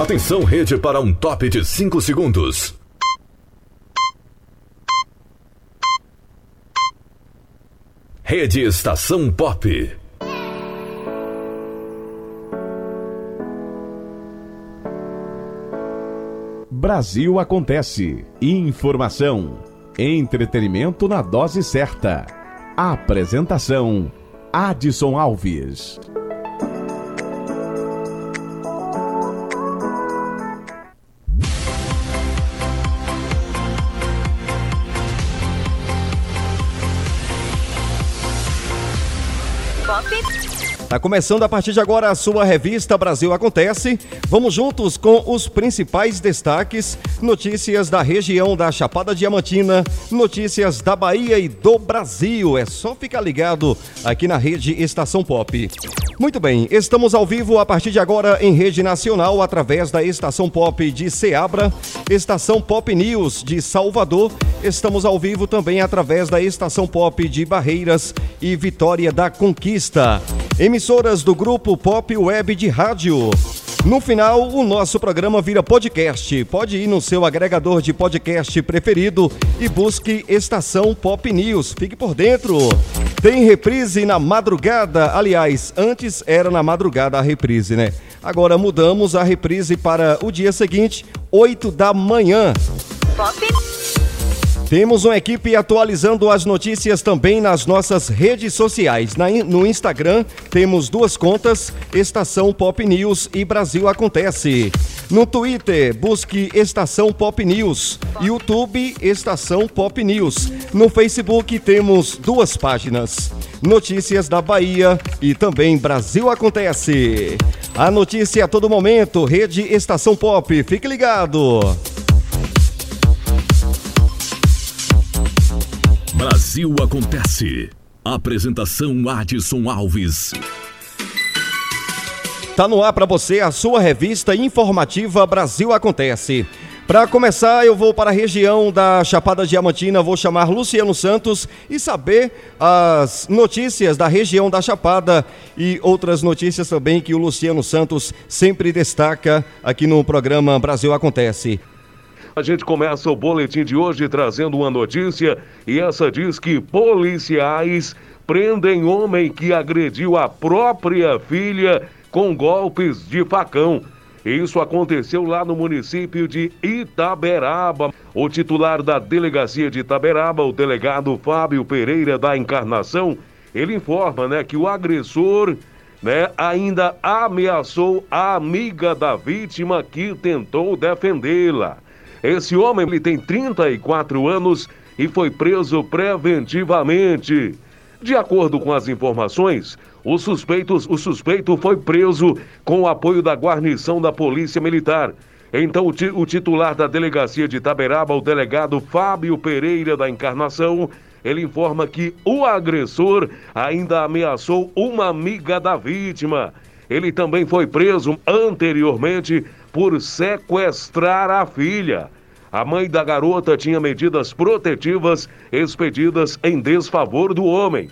Atenção, rede, para um top de 5 segundos. Rede Estação Pop. Brasil Acontece. Informação. Entretenimento na dose certa. Apresentação: Adson Alves. Tá começando a partir de agora a sua revista Brasil Acontece. Vamos juntos com os principais destaques, notícias da região da Chapada Diamantina, notícias da Bahia e do Brasil. É só ficar ligado aqui na rede Estação Pop. Muito bem, estamos ao vivo a partir de agora em rede nacional através da Estação Pop de Ceabra, Estação Pop News de Salvador. Estamos ao vivo também através da Estação Pop de Barreiras e Vitória da Conquista emissoras do grupo Pop Web de Rádio. No final, o nosso programa vira podcast. Pode ir no seu agregador de podcast preferido e busque Estação Pop News. Fique por dentro. Tem reprise na madrugada. Aliás, antes era na madrugada a reprise, né? Agora mudamos a reprise para o dia seguinte, 8 da manhã. Pop temos uma equipe atualizando as notícias também nas nossas redes sociais. Na, no Instagram temos duas contas, Estação Pop News e Brasil Acontece. No Twitter, busque Estação Pop News. YouTube, Estação Pop News. No Facebook temos duas páginas. Notícias da Bahia e também Brasil Acontece. A notícia a todo momento, Rede Estação Pop. Fique ligado. Brasil Acontece. Apresentação Adson Alves. Tá no ar para você a sua revista informativa Brasil Acontece. Para começar, eu vou para a região da Chapada Diamantina, vou chamar Luciano Santos e saber as notícias da região da Chapada e outras notícias também que o Luciano Santos sempre destaca aqui no programa Brasil Acontece. A gente começa o boletim de hoje trazendo uma notícia e essa diz que policiais prendem homem que agrediu a própria filha com golpes de facão. Isso aconteceu lá no município de Itaberaba. O titular da delegacia de Itaberaba, o delegado Fábio Pereira da Encarnação, ele informa, né, que o agressor, né, ainda ameaçou a amiga da vítima que tentou defendê-la. Esse homem ele tem 34 anos e foi preso preventivamente. De acordo com as informações, o suspeito, o suspeito foi preso com o apoio da guarnição da Polícia Militar. Então, o, o titular da delegacia de Itaberaba, o delegado Fábio Pereira da Encarnação, ele informa que o agressor ainda ameaçou uma amiga da vítima. Ele também foi preso anteriormente por sequestrar a filha. A mãe da garota tinha medidas protetivas expedidas em desfavor do homem.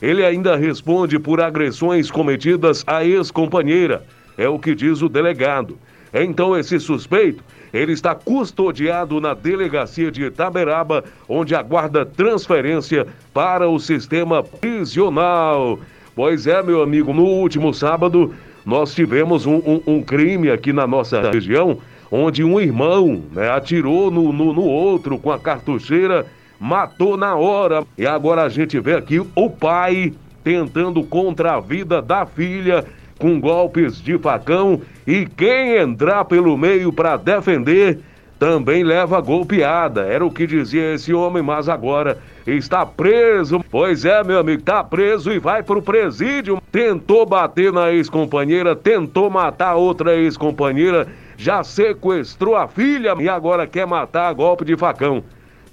Ele ainda responde por agressões cometidas à ex-companheira, é o que diz o delegado. Então esse suspeito, ele está custodiado na delegacia de Itaberaba, onde aguarda transferência para o sistema prisional. Pois é, meu amigo, no último sábado nós tivemos um, um, um crime aqui na nossa região, onde um irmão né, atirou no, no, no outro com a cartucheira, matou na hora. E agora a gente vê aqui o pai tentando contra a vida da filha com golpes de facão e quem entrar pelo meio para defender também leva golpeada. Era o que dizia esse homem, mas agora está preso. Pois é, meu amigo, está preso e vai pro presídio. Tentou bater na ex-companheira, tentou matar outra ex-companheira, já sequestrou a filha e agora quer matar a golpe de facão.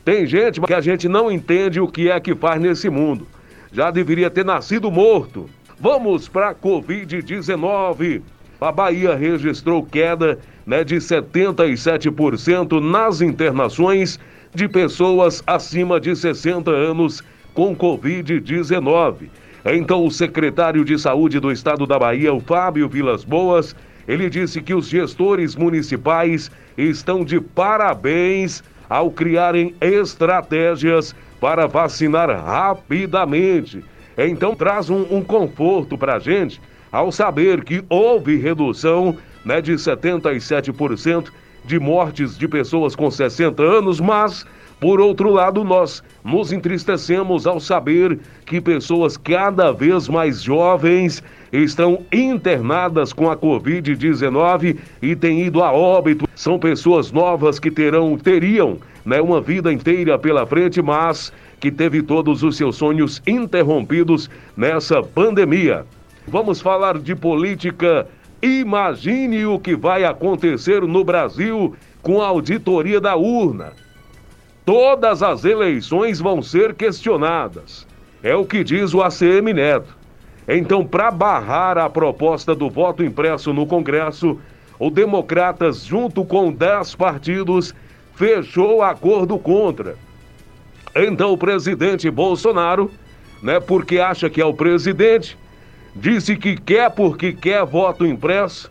Tem gente que a gente não entende o que é que faz nesse mundo. Já deveria ter nascido morto. Vamos para Covid-19. A Bahia registrou queda né, de 77% nas internações de pessoas acima de 60 anos com Covid-19. Então, o secretário de Saúde do Estado da Bahia, o Fábio Vilas Boas, Ele disse que os gestores municipais estão de parabéns ao criarem estratégias para vacinar rapidamente. Então traz um, um conforto para a gente ao saber que houve redução né, de 77% de mortes de pessoas com 60 anos, mas por outro lado, nós nos entristecemos ao saber que pessoas cada vez mais jovens estão internadas com a Covid-19 e têm ido a óbito. São pessoas novas que terão, teriam né, uma vida inteira pela frente, mas que teve todos os seus sonhos interrompidos nessa pandemia. Vamos falar de política. Imagine o que vai acontecer no Brasil com a auditoria da urna todas as eleições vão ser questionadas. É o que diz o ACM Neto. Então, para barrar a proposta do voto impresso no Congresso, o Democratas, junto com 10 partidos, fechou acordo contra. Então, o presidente Bolsonaro, né, porque acha que é o presidente, disse que quer porque quer voto impresso.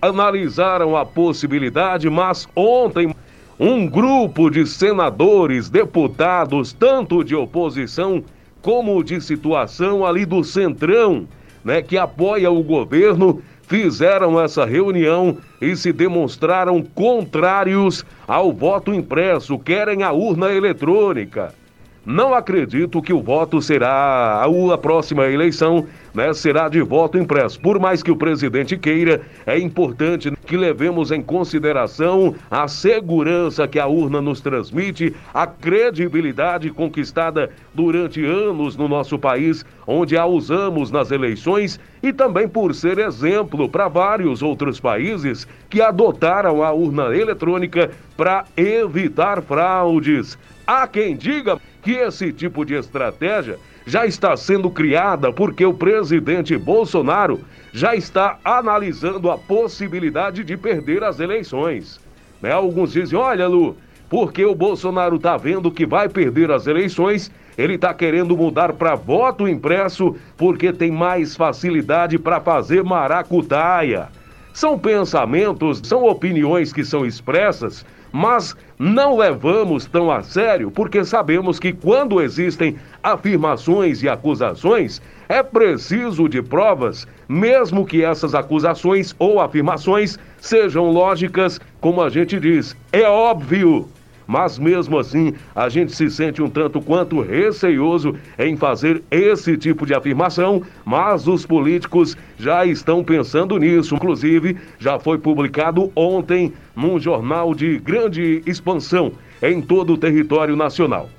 Analisaram a possibilidade, mas ontem um grupo de senadores, deputados, tanto de oposição como de situação ali do Centrão, né, que apoia o governo, fizeram essa reunião e se demonstraram contrários ao voto impresso, querem a urna eletrônica. Não acredito que o voto será a próxima eleição, né, será de voto impresso. Por mais que o presidente queira, é importante que levemos em consideração a segurança que a urna nos transmite, a credibilidade conquistada durante anos no nosso país, onde a usamos nas eleições e também por ser exemplo para vários outros países que adotaram a urna eletrônica para evitar fraudes. Há quem diga que esse tipo de estratégia já está sendo criada porque o presidente Bolsonaro já está analisando a possibilidade de perder as eleições. Né? Alguns dizem: olha, Lu, porque o Bolsonaro está vendo que vai perder as eleições, ele está querendo mudar para voto impresso porque tem mais facilidade para fazer maracutaia. São pensamentos, são opiniões que são expressas mas não levamos tão a sério porque sabemos que quando existem afirmações e acusações, é preciso de provas, mesmo que essas acusações ou afirmações sejam lógicas, como a gente diz. É óbvio mas mesmo assim a gente se sente um tanto quanto receioso em fazer esse tipo de afirmação, mas os políticos já estão pensando nisso. Inclusive, já foi publicado ontem num jornal de grande expansão em todo o território nacional.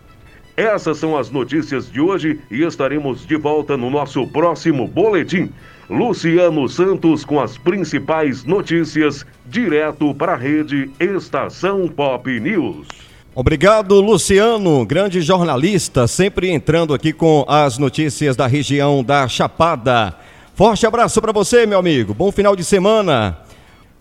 Essas são as notícias de hoje e estaremos de volta no nosso próximo boletim. Luciano Santos com as principais notícias, direto para a rede Estação Pop News. Obrigado, Luciano, grande jornalista, sempre entrando aqui com as notícias da região da Chapada. Forte abraço para você, meu amigo. Bom final de semana.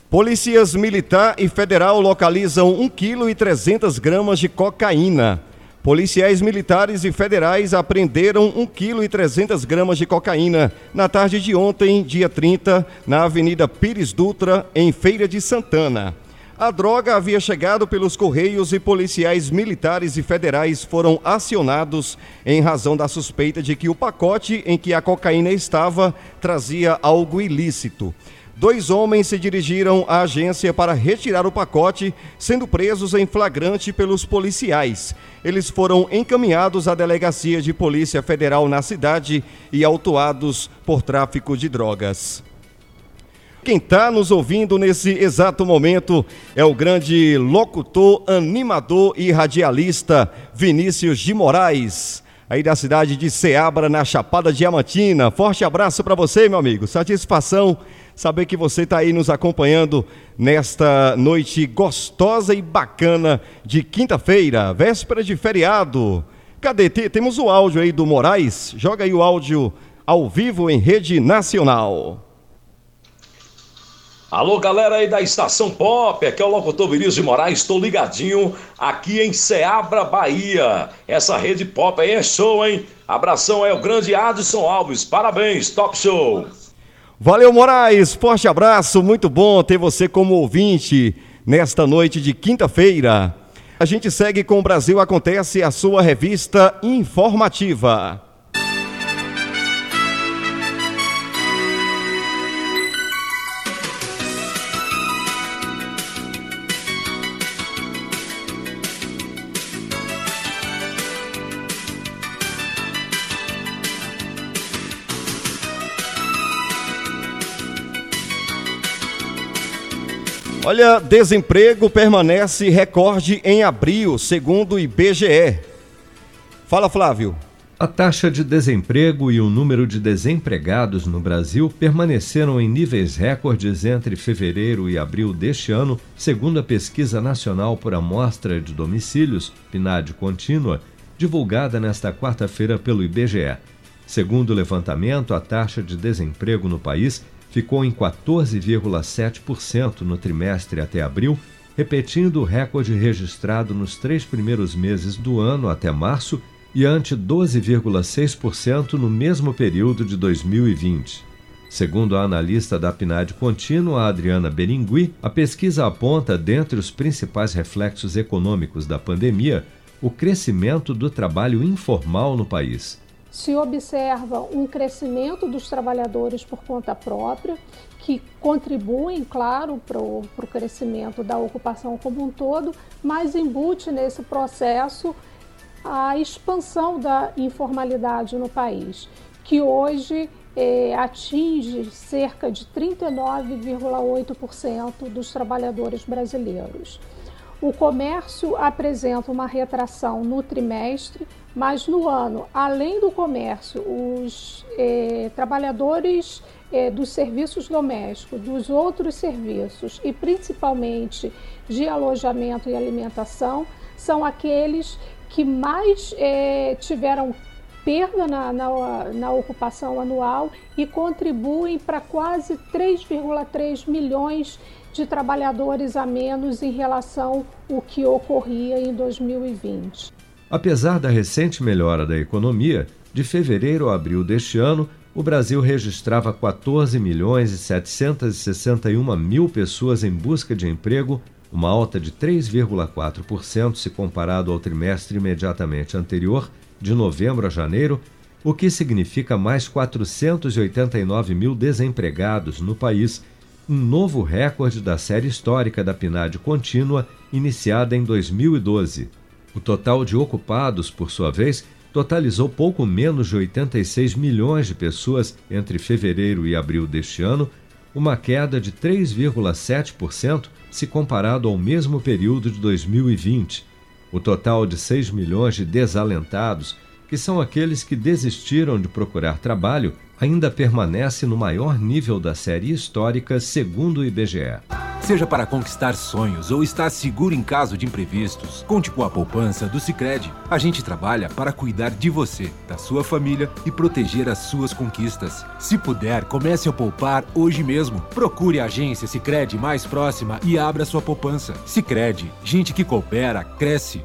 Polícias militar e federal localizam 1 kg 300 gramas de cocaína. Policiais militares e federais apreenderam 1 kg 300 gramas de cocaína na tarde de ontem, dia 30, na Avenida Pires Dutra, em Feira de Santana. A droga havia chegado pelos correios e policiais militares e federais foram acionados em razão da suspeita de que o pacote em que a cocaína estava trazia algo ilícito. Dois homens se dirigiram à agência para retirar o pacote, sendo presos em flagrante pelos policiais. Eles foram encaminhados à delegacia de Polícia Federal na cidade e autuados por tráfico de drogas. Quem está nos ouvindo nesse exato momento é o grande locutor, animador e radialista Vinícius de Moraes aí da cidade de Ceabra, na Chapada Diamantina. Forte abraço para você, meu amigo. Satisfação saber que você está aí nos acompanhando nesta noite gostosa e bacana de quinta-feira, véspera de feriado. Cadê? Temos o áudio aí do Moraes. Joga aí o áudio ao vivo em rede nacional. Alô, galera aí da Estação Pop, aqui é o locutor Vinícius de Moraes, estou ligadinho aqui em Ceabra, Bahia. Essa rede pop aí é show, hein? Abração é o grande Adson Alves, parabéns, top show. Valeu, Moraes. Forte abraço. Muito bom ter você como ouvinte nesta noite de quinta-feira. A gente segue com o Brasil Acontece, a sua revista informativa. Olha, desemprego permanece recorde em abril, segundo o IBGE. Fala, Flávio. A taxa de desemprego e o número de desempregados no Brasil permaneceram em níveis recordes entre fevereiro e abril deste ano, segundo a Pesquisa Nacional por Amostra de Domicílios, PNAD contínua, divulgada nesta quarta-feira pelo IBGE. Segundo o levantamento, a taxa de desemprego no país ficou em 14,7% no trimestre até abril, repetindo o recorde registrado nos três primeiros meses do ano até março e ante 12,6% no mesmo período de 2020. Segundo a analista da PNAD contínua, Adriana Beringui, a pesquisa aponta, dentre os principais reflexos econômicos da pandemia, o crescimento do trabalho informal no país se observa um crescimento dos trabalhadores por conta própria, que contribuem, claro, para o crescimento da ocupação como um todo, mas embute nesse processo a expansão da informalidade no país, que hoje é, atinge cerca de 39,8% dos trabalhadores brasileiros. O comércio apresenta uma retração no trimestre, mas no ano, além do comércio, os eh, trabalhadores eh, dos serviços domésticos, dos outros serviços e principalmente de alojamento e alimentação são aqueles que mais eh, tiveram perda na, na, na, ocupação anual e contribuem para quase 3,3 milhões de trabalhadores a menos em relação ao que ocorria em 2020. Apesar da recente melhora da economia, de fevereiro a abril deste ano, o Brasil registrava 14 milhões e 761 mil pessoas em busca de emprego, uma alta de 3,4% se comparado ao trimestre imediatamente anterior, de novembro a janeiro, o que significa mais 489 mil desempregados no país, um novo recorde da série histórica da PNAD contínua, iniciada em 2012. O total de ocupados, por sua vez, totalizou pouco menos de 86 milhões de pessoas entre fevereiro e abril deste ano, uma queda de 3,7% se comparado ao mesmo período de 2020. O total de 6 milhões de desalentados, que são aqueles que desistiram de procurar trabalho, ainda permanece no maior nível da série histórica, segundo o IBGE. Seja para conquistar sonhos ou estar seguro em caso de imprevistos, conte com a poupança do Sicredi. A gente trabalha para cuidar de você, da sua família e proteger as suas conquistas. Se puder, comece a poupar hoje mesmo. Procure a agência Sicredi mais próxima e abra sua poupança. Sicredi, gente que coopera cresce.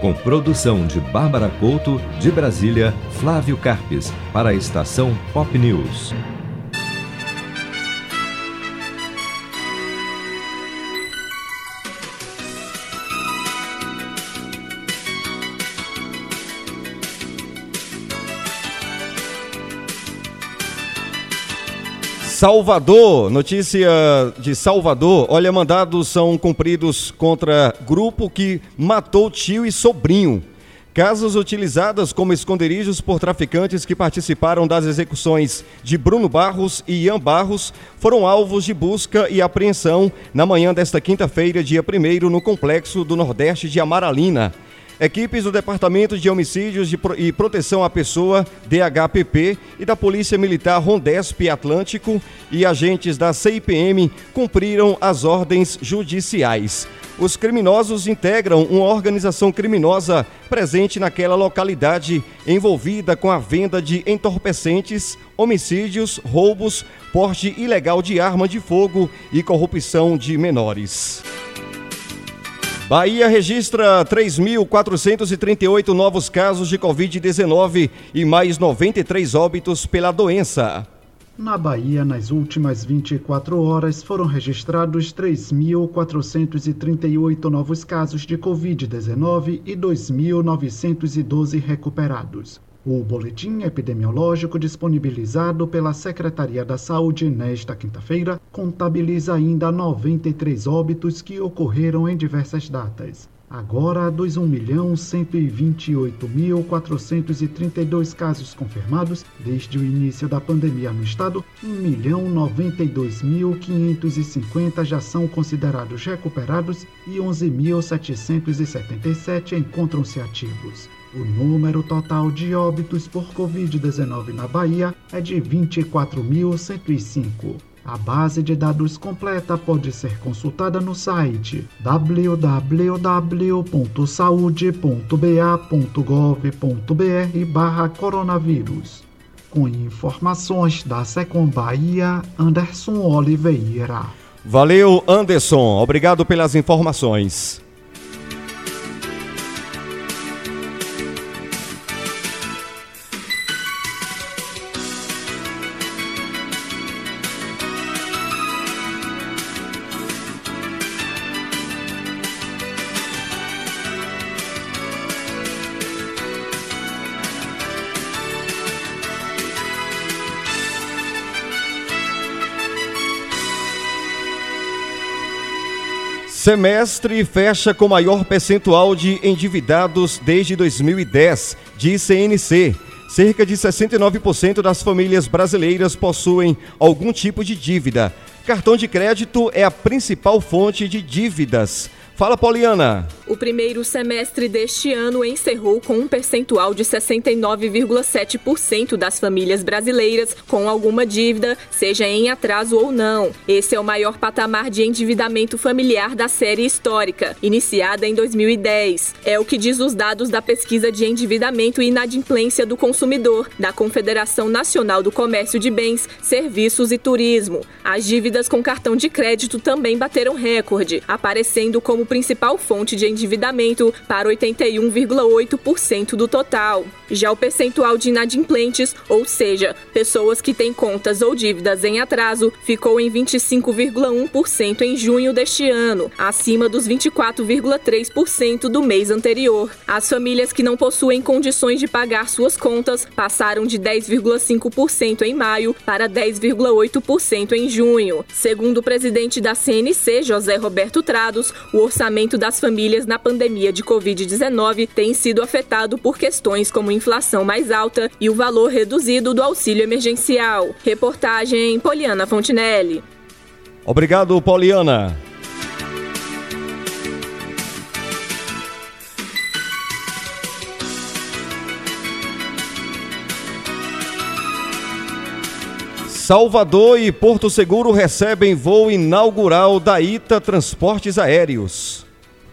Com produção de Bárbara Couto, de Brasília, Flávio Carpes, para a estação Pop News. Salvador, notícia de Salvador. Olha, mandados são cumpridos contra grupo que matou tio e sobrinho. Casas utilizadas como esconderijos por traficantes que participaram das execuções de Bruno Barros e Ian Barros foram alvos de busca e apreensão na manhã desta quinta-feira, dia 1 no complexo do Nordeste de Amaralina. Equipes do Departamento de Homicídios e Proteção à Pessoa, DHPP, e da Polícia Militar Rondesp Atlântico e agentes da CIPM cumpriram as ordens judiciais. Os criminosos integram uma organização criminosa presente naquela localidade, envolvida com a venda de entorpecentes, homicídios, roubos, porte ilegal de arma de fogo e corrupção de menores. Bahia registra 3.438 novos casos de Covid-19 e mais 93 óbitos pela doença. Na Bahia, nas últimas 24 horas, foram registrados 3.438 novos casos de Covid-19 e 2.912 recuperados. O boletim epidemiológico disponibilizado pela Secretaria da Saúde nesta quinta-feira contabiliza ainda 93 óbitos que ocorreram em diversas datas. Agora, dos 1.128.432 casos confirmados desde o início da pandemia no estado, 1.092.550 já são considerados recuperados e 11.777 encontram-se ativos. O número total de óbitos por Covid-19 na Bahia é de 24.105. A base de dados completa pode ser consultada no site www.saude.ba.gov.br barra coronavírus. Com informações da Secom Bahia, Anderson Oliveira. Valeu, Anderson. Obrigado pelas informações. Semestre fecha com maior percentual de endividados desde 2010, diz CNC. Cerca de 69% das famílias brasileiras possuem algum tipo de dívida. Cartão de crédito é a principal fonte de dívidas. Fala, Poliana. O primeiro semestre deste ano encerrou com um percentual de 69,7% das famílias brasileiras com alguma dívida, seja em atraso ou não. Esse é o maior patamar de endividamento familiar da série histórica, iniciada em 2010. É o que diz os dados da pesquisa de endividamento e inadimplência do consumidor da Confederação Nacional do Comércio de Bens, Serviços e Turismo. As dívidas com cartão de crédito também bateram recorde, aparecendo como principal fonte de endividamento para 81,8% do total. Já o percentual de inadimplentes, ou seja, pessoas que têm contas ou dívidas em atraso, ficou em 25,1% em junho deste ano, acima dos 24,3% do mês anterior. As famílias que não possuem condições de pagar suas contas passaram de 10,5% em maio para 10,8% em junho. Segundo o presidente da CNC, José Roberto Trados, o orçamento das famílias na pandemia de Covid-19 tem sido afetado por questões como inflação mais alta e o valor reduzido do auxílio emergencial. Reportagem Poliana Fontinelli. Obrigado, Poliana. Salvador e Porto Seguro recebem voo inaugural da ITA Transportes Aéreos.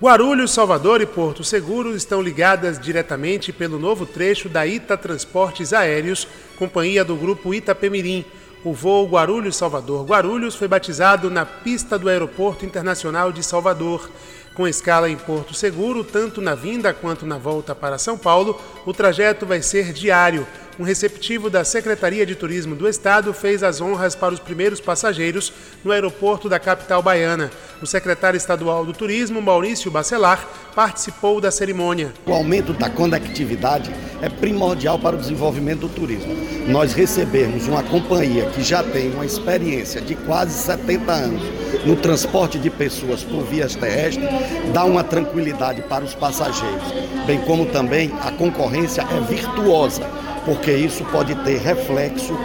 Guarulhos, Salvador e Porto Seguro estão ligadas diretamente pelo novo trecho da ITA Transportes Aéreos, companhia do grupo Itapemirim. O voo Guarulhos-Salvador-Guarulhos foi batizado na pista do Aeroporto Internacional de Salvador. Com escala em Porto Seguro, tanto na vinda quanto na volta para São Paulo, o trajeto vai ser diário um receptivo da Secretaria de Turismo do Estado fez as honras para os primeiros passageiros no aeroporto da capital baiana. O secretário estadual do Turismo, Maurício Bacelar, participou da cerimônia. O aumento da conectividade é primordial para o desenvolvimento do turismo. Nós recebemos uma companhia que já tem uma experiência de quase 70 anos no transporte de pessoas por vias terrestres, dá uma tranquilidade para os passageiros, bem como também a concorrência é virtuosa porque isso pode ter reflexo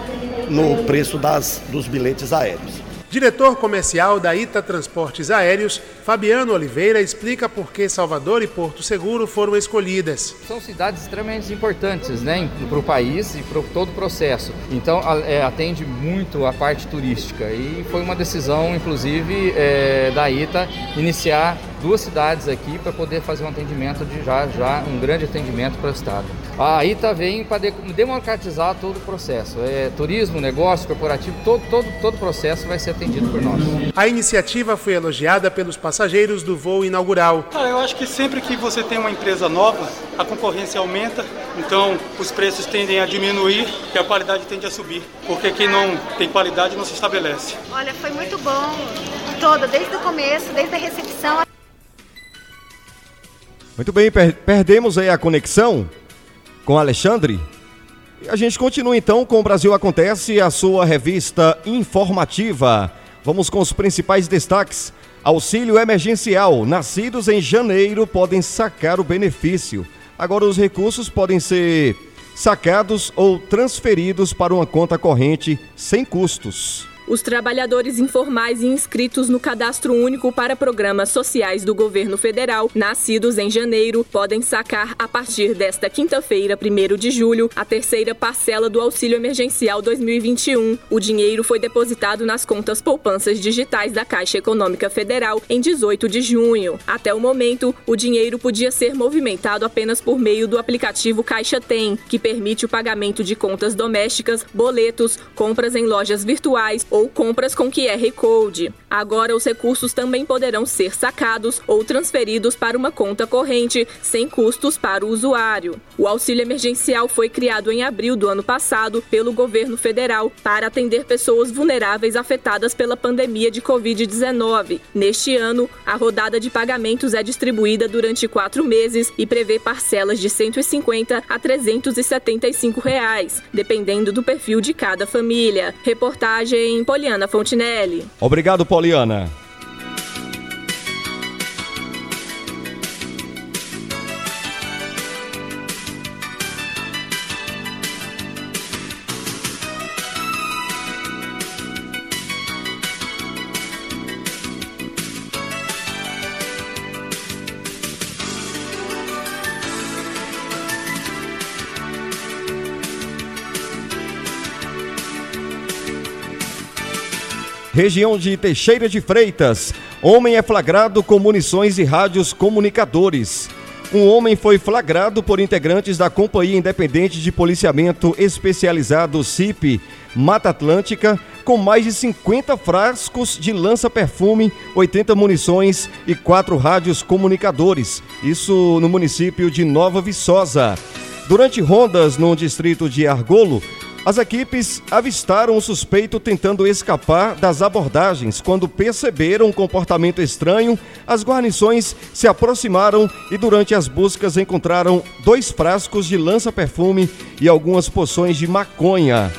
no preço das, dos bilhetes aéreos. Diretor comercial da Ita Transportes Aéreos, Fabiano Oliveira, explica por que Salvador e Porto Seguro foram escolhidas. São cidades extremamente importantes né, para o país e para todo o processo. Então, é, atende muito a parte turística. E foi uma decisão, inclusive, é, da Ita iniciar duas cidades aqui para poder fazer um atendimento de já, já um grande atendimento para o estado. A ITA vem para democratizar todo o processo. É, turismo, negócio, corporativo, todo, todo, todo o processo vai ser atendido por nós. A iniciativa foi elogiada pelos passageiros do voo inaugural. eu acho que sempre que você tem uma empresa nova, a concorrência aumenta Então, os preços tendem a diminuir e a qualidade tende a subir, porque quem não tem qualidade não se estabelece. Olha, foi muito bom, todo, desde o começo, desde a recepção. Muito bem, per perdemos aí a conexão com Alexandre. E a gente continua então com o Brasil Acontece, a sua revista informativa. Vamos com os principais destaques. Auxílio emergencial. Nascidos em janeiro podem sacar o benefício. Agora os recursos podem ser sacados ou transferidos para uma conta corrente sem custos. Os trabalhadores informais e inscritos no Cadastro Único para Programas Sociais do Governo Federal, nascidos em janeiro, podem sacar a partir desta quinta-feira, 1 de julho, a terceira parcela do Auxílio Emergencial 2021. O dinheiro foi depositado nas contas poupanças digitais da Caixa Econômica Federal em 18 de junho. Até o momento, o dinheiro podia ser movimentado apenas por meio do aplicativo Caixa Tem, que permite o pagamento de contas domésticas, boletos, compras em lojas virtuais ou ou compras com QR Code. Agora, os recursos também poderão ser sacados ou transferidos para uma conta corrente, sem custos para o usuário. O auxílio emergencial foi criado em abril do ano passado pelo governo federal para atender pessoas vulneráveis afetadas pela pandemia de Covid-19. Neste ano, a rodada de pagamentos é distribuída durante quatro meses e prevê parcelas de 150 a 375 reais, dependendo do perfil de cada família. Reportagem Poliana Fontinelli. Obrigado, Poliana. Região de Teixeira de Freitas. Homem é flagrado com munições e rádios comunicadores. Um homem foi flagrado por integrantes da Companhia Independente de Policiamento Especializado CIP Mata Atlântica com mais de 50 frascos de lança-perfume, 80 munições e quatro rádios comunicadores. Isso no município de Nova Viçosa. Durante rondas no distrito de Argolo, as equipes avistaram o suspeito tentando escapar das abordagens. Quando perceberam um comportamento estranho, as guarnições se aproximaram e, durante as buscas, encontraram dois frascos de lança-perfume e algumas poções de maconha.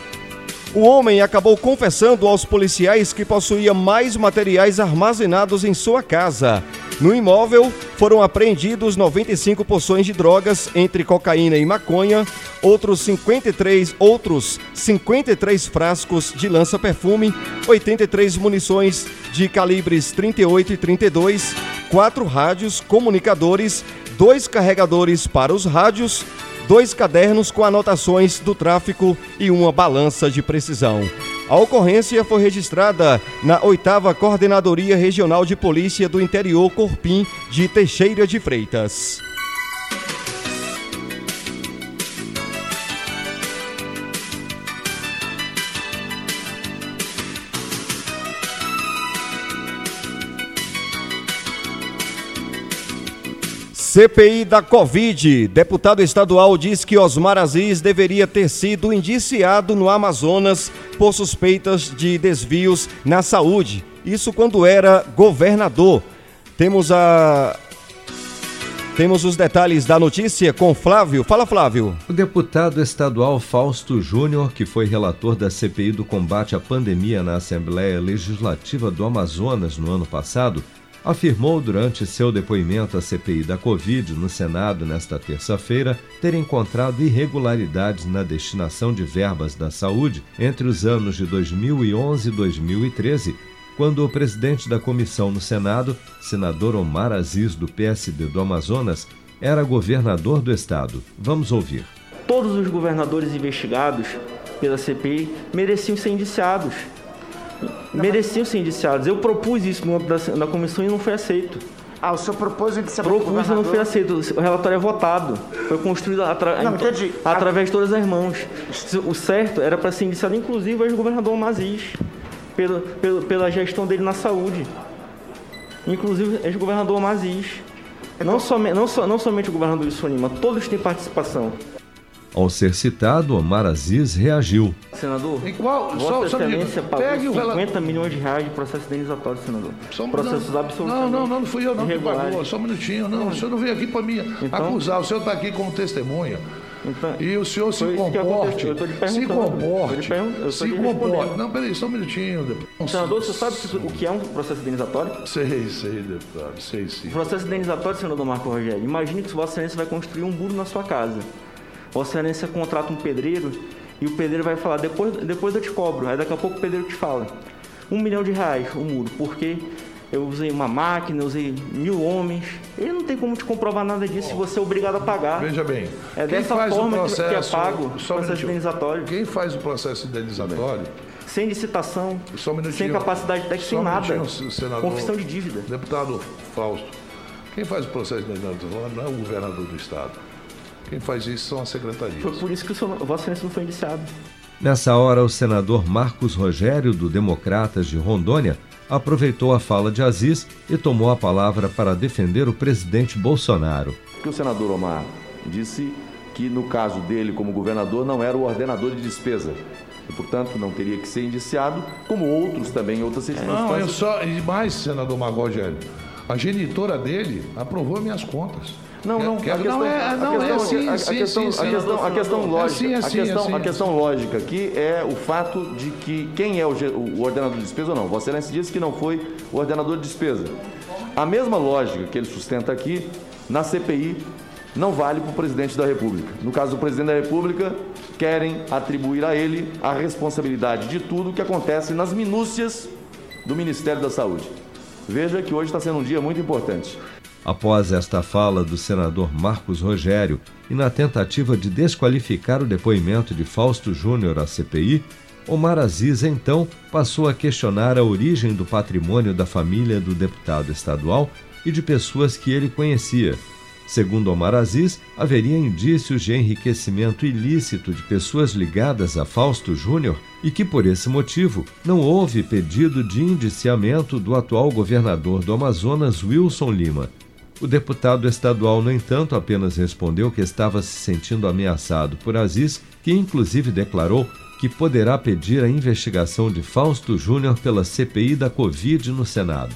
O homem acabou confessando aos policiais que possuía mais materiais armazenados em sua casa. No imóvel foram apreendidos 95 porções de drogas entre cocaína e maconha, outros 53 outros 53 frascos de lança-perfume, 83 munições de calibres 38 e 32, quatro rádios comunicadores, dois carregadores para os rádios, dois cadernos com anotações do tráfico e uma balança de precisão. A ocorrência foi registrada na 8 Coordenadoria Regional de Polícia do Interior Corpim de Teixeira de Freitas. CPI da Covid. Deputado estadual diz que Osmar Aziz deveria ter sido indiciado no Amazonas por suspeitas de desvios na saúde. Isso quando era governador. Temos a temos os detalhes da notícia com Flávio. Fala, Flávio. O deputado estadual Fausto Júnior, que foi relator da CPI do combate à pandemia na Assembleia Legislativa do Amazonas no ano passado, afirmou durante seu depoimento à CPI da Covid no Senado nesta terça-feira ter encontrado irregularidades na destinação de verbas da saúde entre os anos de 2011 e 2013, quando o presidente da comissão no Senado, senador Omar Aziz, do PSD do Amazonas, era governador do estado. Vamos ouvir. Todos os governadores investigados pela CPI mereciam ser indiciados mereciam ser indiciados. Eu propus isso na comissão e não foi aceito. Ah, o senhor propôs o indiciamento Propus e não foi aceito. O relatório é votado. Foi construído atra... não, entendi. através de todas as mãos. O certo era para ser indiciado, inclusive, o ex-governador Mazis, pela, pela, pela gestão dele na saúde. Inclusive, ex-governador Mazis. Então... Não, somente, não, so, não somente o governador de Sonima, todos têm participação. Ao ser citado, Omar Aziz reagiu. Senador, em qual, Vossa só, só Excelência pagou pegue o 50 relatório. milhões de reais de processo indenizatório, senador. Só um- Processos não, absolutamente Não, não, não, não fui eu não que pagou. Só um minutinho. Não, o senhor não veio aqui para me Então- acusar. O senhor está aqui como testemunha. e o senhor se comporte. Se comporte. Se comporte. Não, peraí, só um minutinho. deputado. Senador, você sabe o que é um processo indenizatório? Sei, sei, deputado. Sei sim. O processo indenizatório, senador Marco Rogério, imagine que Vossa Excelência vai construir um muro na sua casa. Vossa Excelência contrata um pedreiro e o pedreiro vai falar, depois, depois eu te cobro. Aí daqui a pouco o pedreiro te fala, um milhão de reais o muro, porque eu usei uma máquina, eu usei mil homens. Ele não tem como te comprovar nada disso se você é obrigado a pagar. Veja bem. É dessa o forma que- que é processo- pago o só processo indenizatório. Quem faz o processo indenizatório? Sem licitação, um sem capacidade técnica, sem um nada. senador. Confissão de dívida. Deputado Fausto, quem faz o processo indenizatório não é o governador do Estado. Quem faz isso são as secretarias. Foi por isso que o senhor, Vossa Excelência não foi indiciado. Nessa hora, o senador Marcos Rogério, do Democratas de Rondônia, aproveitou a fala de Aziz e tomou a palavra para defender o presidente Bolsonaro. que o senador Omar disse que no caso dele como governador não era o ordenador de despesa e portanto não teria que ser indiciado, como outros também em outras circunstâncias. Não, eu só. E mais, senador Marco Rogério, a genitora dele aprovou minhas contas. Não, não, questão, não é, a não é questão, assim, a, sim, questão, sim, a questão, a questão É lógica, assim, a assim, questão, assim. a questão lógica aqui é o fato de que quem é o, o ordenador de despesa ou não. Vossa Excelência disse que não foi o ordenador de despesa. A mesma lógica que ele sustenta aqui, na CPI, não vale para o presidente da República. No caso do presidente da República, querem atribuir a ele a responsabilidade de tudo que acontece nas minúcias do Ministério da Saúde. Veja que hoje está sendo um dia muito importante. Após esta fala do senador Marcos Rogério e na tentativa de desqualificar o depoimento de Fausto Júnior à CPI, Omar Aziz então passou a questionar a origem do patrimônio da família do deputado estadual e de pessoas que ele conhecia. Segundo Omar Aziz, haveria indícios de enriquecimento ilícito de pessoas ligadas a Fausto Júnior e que, por esse motivo, não houve pedido de indiciamento do atual governador do Amazonas, Wilson Lima. O deputado estadual, no entanto, apenas respondeu que estava se sentindo ameaçado por Aziz, que inclusive declarou que poderá pedir a investigação de Fausto Júnior pela CPI da Covid no Senado.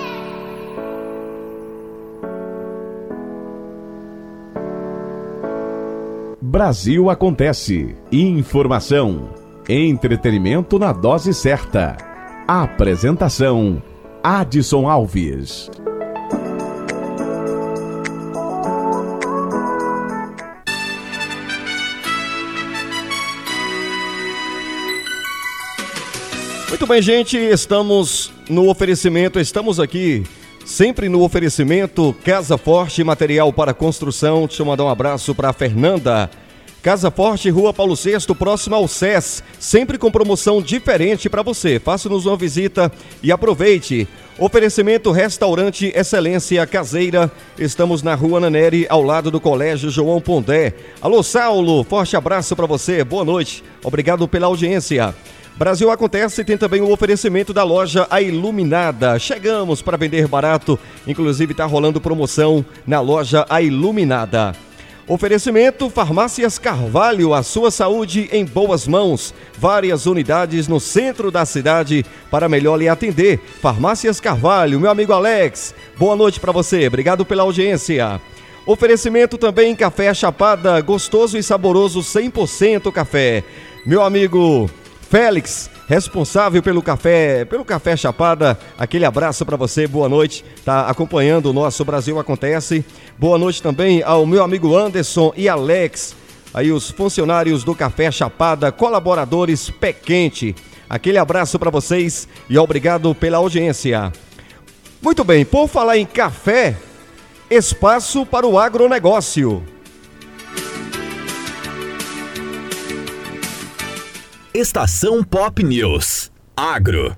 Brasil Acontece. Informação. Entretenimento na dose certa. Apresentação: Adson Alves. Muito bem, gente, estamos no oferecimento, estamos aqui sempre no oferecimento Casa Forte Material para Construção. Deixa eu mandar um abraço para a Fernanda. Casa Forte, Rua Paulo VI, próximo ao SES, sempre com promoção diferente para você. Faça-nos uma visita e aproveite. Oferecimento Restaurante Excelência Caseira. Estamos na Rua Naneri, ao lado do Colégio João Pondé. Alô, Saulo, forte abraço para você. Boa noite. Obrigado pela audiência. Brasil Acontece tem também o oferecimento da loja A Iluminada. Chegamos para vender barato, inclusive está rolando promoção na loja A Iluminada. Oferecimento Farmácias Carvalho, a sua saúde em boas mãos. Várias unidades no centro da cidade para melhor lhe atender. Farmácias Carvalho, meu amigo Alex. Boa noite para você. Obrigado pela audiência. Oferecimento também Café Chapada, gostoso e saboroso 100% café. Meu amigo Félix, responsável pelo café, pelo café Chapada. Aquele abraço para você, boa noite. Tá acompanhando o nosso Brasil acontece. Boa noite também ao meu amigo Anderson e Alex, aí os funcionários do Café Chapada, colaboradores pé quente. Aquele abraço para vocês e obrigado pela audiência. Muito bem, por falar em café, espaço para o agronegócio. Estação Pop News. Agro.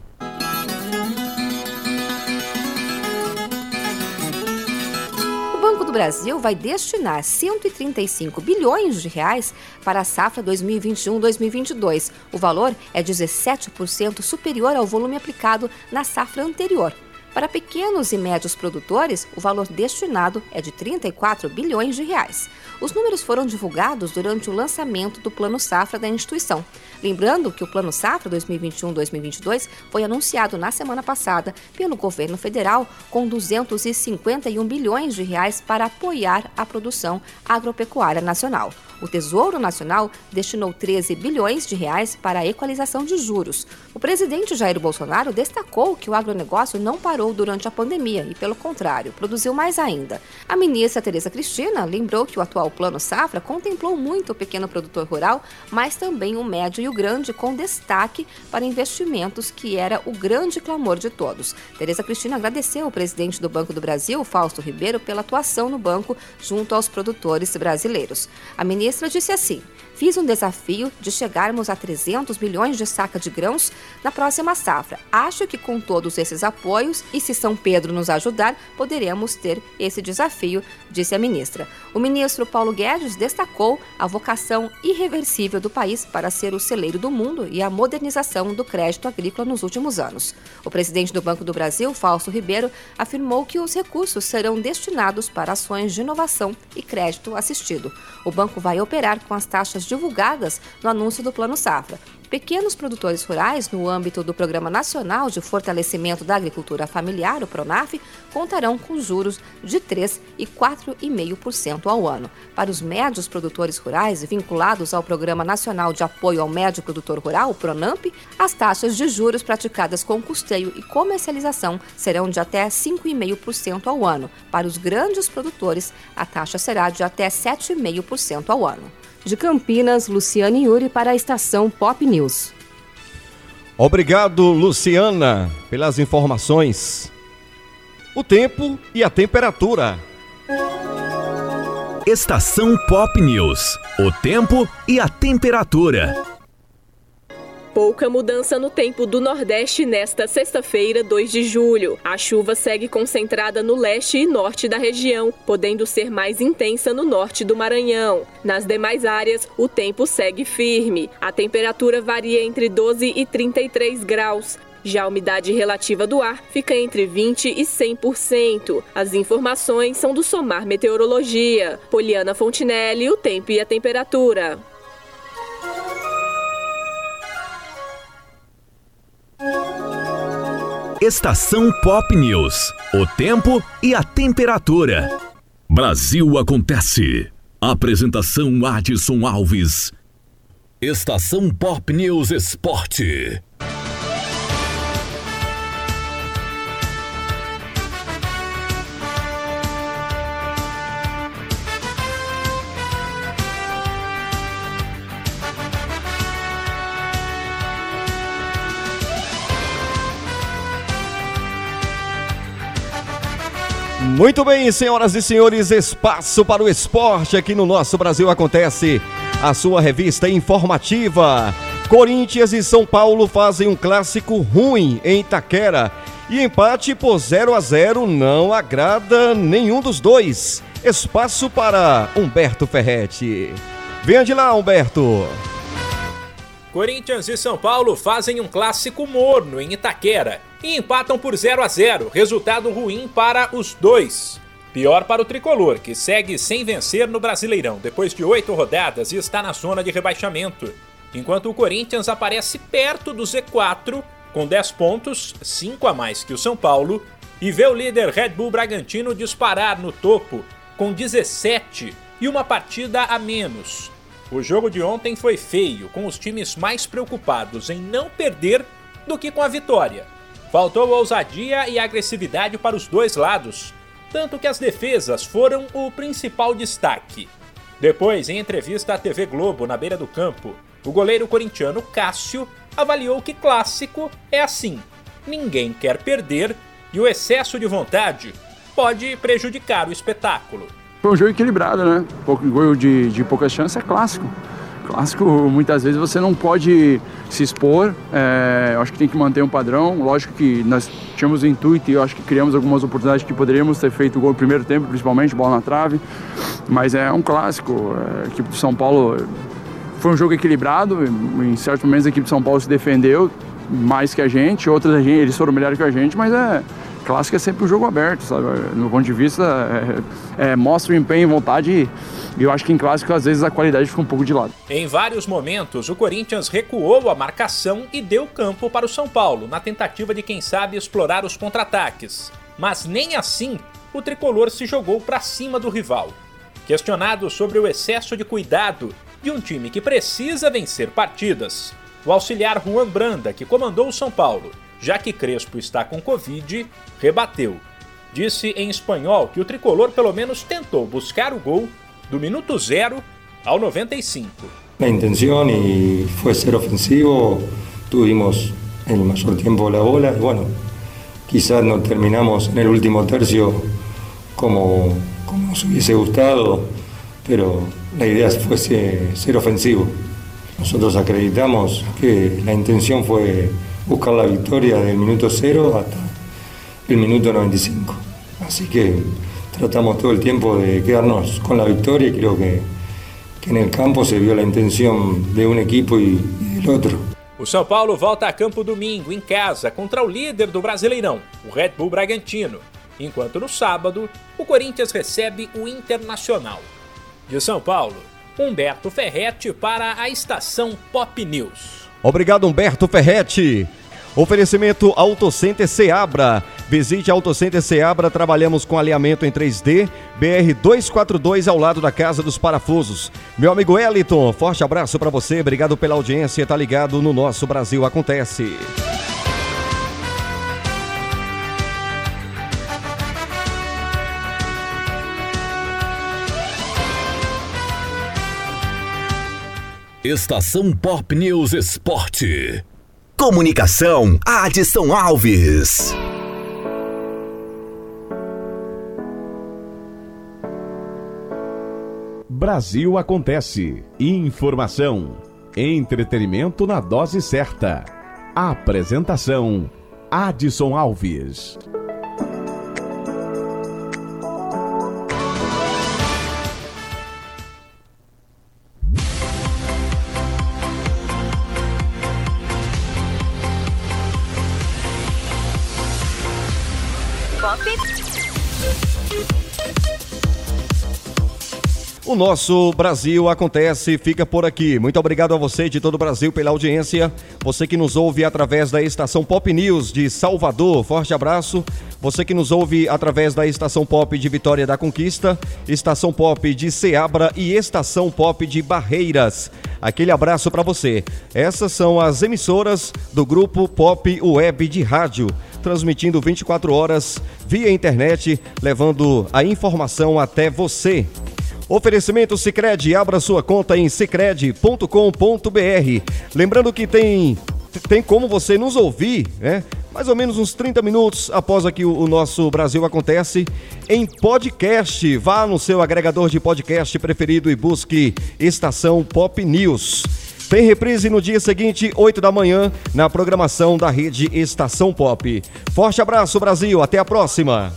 O Banco do Brasil vai destinar 135 bilhões de reais para a safra 2021-2022. O valor é 17% superior ao volume aplicado na safra anterior. Para pequenos e médios produtores, o valor destinado é de 34 bilhões de reais. Os números foram divulgados durante o lançamento do Plano Safra da instituição. Lembrando que o Plano Safra 2021-2022 foi anunciado na semana passada pelo governo federal com 251 bilhões de reais para apoiar a produção agropecuária nacional. O Tesouro Nacional destinou 13 bilhões de reais para a equalização de juros. O presidente Jair Bolsonaro destacou que o agronegócio não parou durante a pandemia e, pelo contrário, produziu mais ainda. A ministra Tereza Cristina lembrou que o atual Plano Safra contemplou muito o pequeno produtor rural, mas também o médio e o grande, com destaque para investimentos, que era o grande clamor de todos. Tereza Cristina agradeceu ao presidente do Banco do Brasil, Fausto Ribeiro, pela atuação no banco junto aos produtores brasileiros. A ministra disse assim: Fiz um desafio de chegarmos a 300 bilhões de saca de grãos na próxima safra. Acho que com todos esses apoios e se São Pedro nos ajudar, poderemos ter esse desafio, disse a ministra. O ministro Paulo Guedes destacou a vocação irreversível do país para ser o celeiro do mundo e a modernização do crédito agrícola nos últimos anos. O presidente do Banco do Brasil, Fausto Ribeiro, afirmou que os recursos serão destinados para ações de inovação e crédito assistido. O banco vai operar com as taxas divulgadas no anúncio do Plano Safra. Pequenos produtores rurais, no âmbito do Programa Nacional de Fortalecimento da Agricultura Familiar, o PRONAF, contarão com juros de 3% e 4,5% ao ano. Para os médios produtores rurais vinculados ao Programa Nacional de Apoio ao Médio Produtor Rural, o PRONAMP, as taxas de juros praticadas com custeio e comercialização serão de até 5,5% ao ano. Para os grandes produtores, a taxa será de até 7,5% ao ano. De Campinas, Luciane Yuri para a estação Pop News. Obrigado, Luciana, pelas informações. O tempo e a temperatura. Estação Pop News. O tempo e a temperatura. Pouca mudança no tempo do Nordeste nesta sexta-feira, 2 de julho. A chuva segue concentrada no leste e norte da região, podendo ser mais intensa no norte do Maranhão. Nas demais áreas, o tempo segue firme. A temperatura varia entre 12 e 33 graus. Já a umidade relativa do ar fica entre 20% e 100%. As informações são do Somar Meteorologia. Poliana Fontinelli, o tempo e a temperatura. Estação Pop News. O tempo e a temperatura. Brasil acontece. Apresentação Adson Alves. Estação Pop News Esporte. Muito bem, senhoras e senhores, espaço para o esporte aqui no nosso Brasil acontece. A sua revista informativa. Corinthians e São Paulo fazem um clássico ruim em Itaquera. E empate por 0 a 0 não agrada nenhum dos dois. Espaço para Humberto Ferretti. Venha de lá, Humberto. Corinthians e São Paulo fazem um clássico morno em Itaquera e empatam por 0 a 0, resultado ruim para os dois. Pior para o tricolor, que segue sem vencer no Brasileirão depois de oito rodadas e está na zona de rebaixamento, enquanto o Corinthians aparece perto do Z4 com 10 pontos, 5 a mais que o São Paulo, e vê o líder Red Bull Bragantino disparar no topo com 17 e uma partida a menos. O jogo de ontem foi feio, com os times mais preocupados em não perder do que com a vitória. Faltou ousadia e agressividade para os dois lados, tanto que as defesas foram o principal destaque. Depois, em entrevista à TV Globo na beira do campo, o goleiro corintiano Cássio avaliou que clássico é assim: ninguém quer perder e o excesso de vontade pode prejudicar o espetáculo. Foi um jogo equilibrado, né? Pouco, gol de, de poucas chances é clássico. Clássico, muitas vezes você não pode se expor, é, acho que tem que manter um padrão. Lógico que nós tínhamos o intuito e eu acho que criamos algumas oportunidades que poderíamos ter feito gol no primeiro tempo, principalmente, bola na trave. Mas é um clássico. É, a equipe de São Paulo foi um jogo equilibrado, em certos momentos a equipe de São Paulo se defendeu mais que a gente, outras eles foram melhores que a gente, mas é clássico é sempre um jogo aberto, sabe? No ponto de vista, é, é, mostra o empenho e vontade e eu acho que em clássico às vezes a qualidade fica um pouco de lado. Em vários momentos, o Corinthians recuou a marcação e deu campo para o São Paulo, na tentativa de quem sabe explorar os contra-ataques. Mas nem assim o tricolor se jogou para cima do rival. Questionado sobre o excesso de cuidado de um time que precisa vencer partidas, o auxiliar Juan Branda, que comandou o São Paulo, já que Crespo está com Covid, rebateu. Disse em espanhol que o tricolor pelo menos tentou buscar o gol do minuto zero ao 95. La intención y fue ser ofensivo, tuvimos el mayor tiempo la bola y bueno, quizás no terminamos el último tercio como, como nos hubiese gustado, pero la idea fue ser ofensivo. Nosotros acreditamos que la intención fue buscar la victoria del minuto cero hasta el minuto 95. Así que tratamos todo el tiempo de quedarnos con la victoria y creo que, que en el campo se vio la intención de un equipo y del otro. O São Paulo volta a campo domingo, em casa, contra o líder do Brasileirão, o Red Bull Bragantino, enquanto no sábado o Corinthians recebe o Internacional. De São Paulo, Humberto Ferretti para a estação Pop News. Obrigado, Humberto Ferretti. Oferecimento Autocenter Seabra. Visite Autocenter Seabra, trabalhamos com alinhamento em 3D, BR 242 ao lado da Casa dos Parafusos. Meu amigo Eliton, forte abraço para você, obrigado pela audiência, tá ligado no nosso Brasil Acontece. Estação Pop News Esporte. Comunicação, Adson Alves. Brasil acontece. Informação, entretenimento na dose certa. Apresentação: Adson Alves. O nosso Brasil acontece, fica por aqui. Muito obrigado a você de todo o Brasil pela audiência. Você que nos ouve através da estação Pop News de Salvador, forte abraço. Você que nos ouve através da estação Pop de Vitória da Conquista, estação Pop de Ceabra e estação Pop de Barreiras. Aquele abraço para você. Essas são as emissoras do grupo Pop Web de Rádio, transmitindo 24 horas via internet, levando a informação até você. Oferecimento Sicredi, abra sua conta em sicredi.com.br. Lembrando que tem tem como você nos ouvir, né? Mais ou menos uns 30 minutos após aqui o, o nosso Brasil acontece em podcast. Vá no seu agregador de podcast preferido e busque Estação Pop News. Tem reprise no dia seguinte, 8 da manhã, na programação da rede Estação Pop. Forte abraço, Brasil. Até a próxima.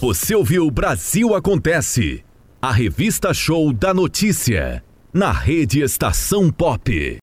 Você ouviu Brasil Acontece, a revista show da notícia, na rede Estação Pop.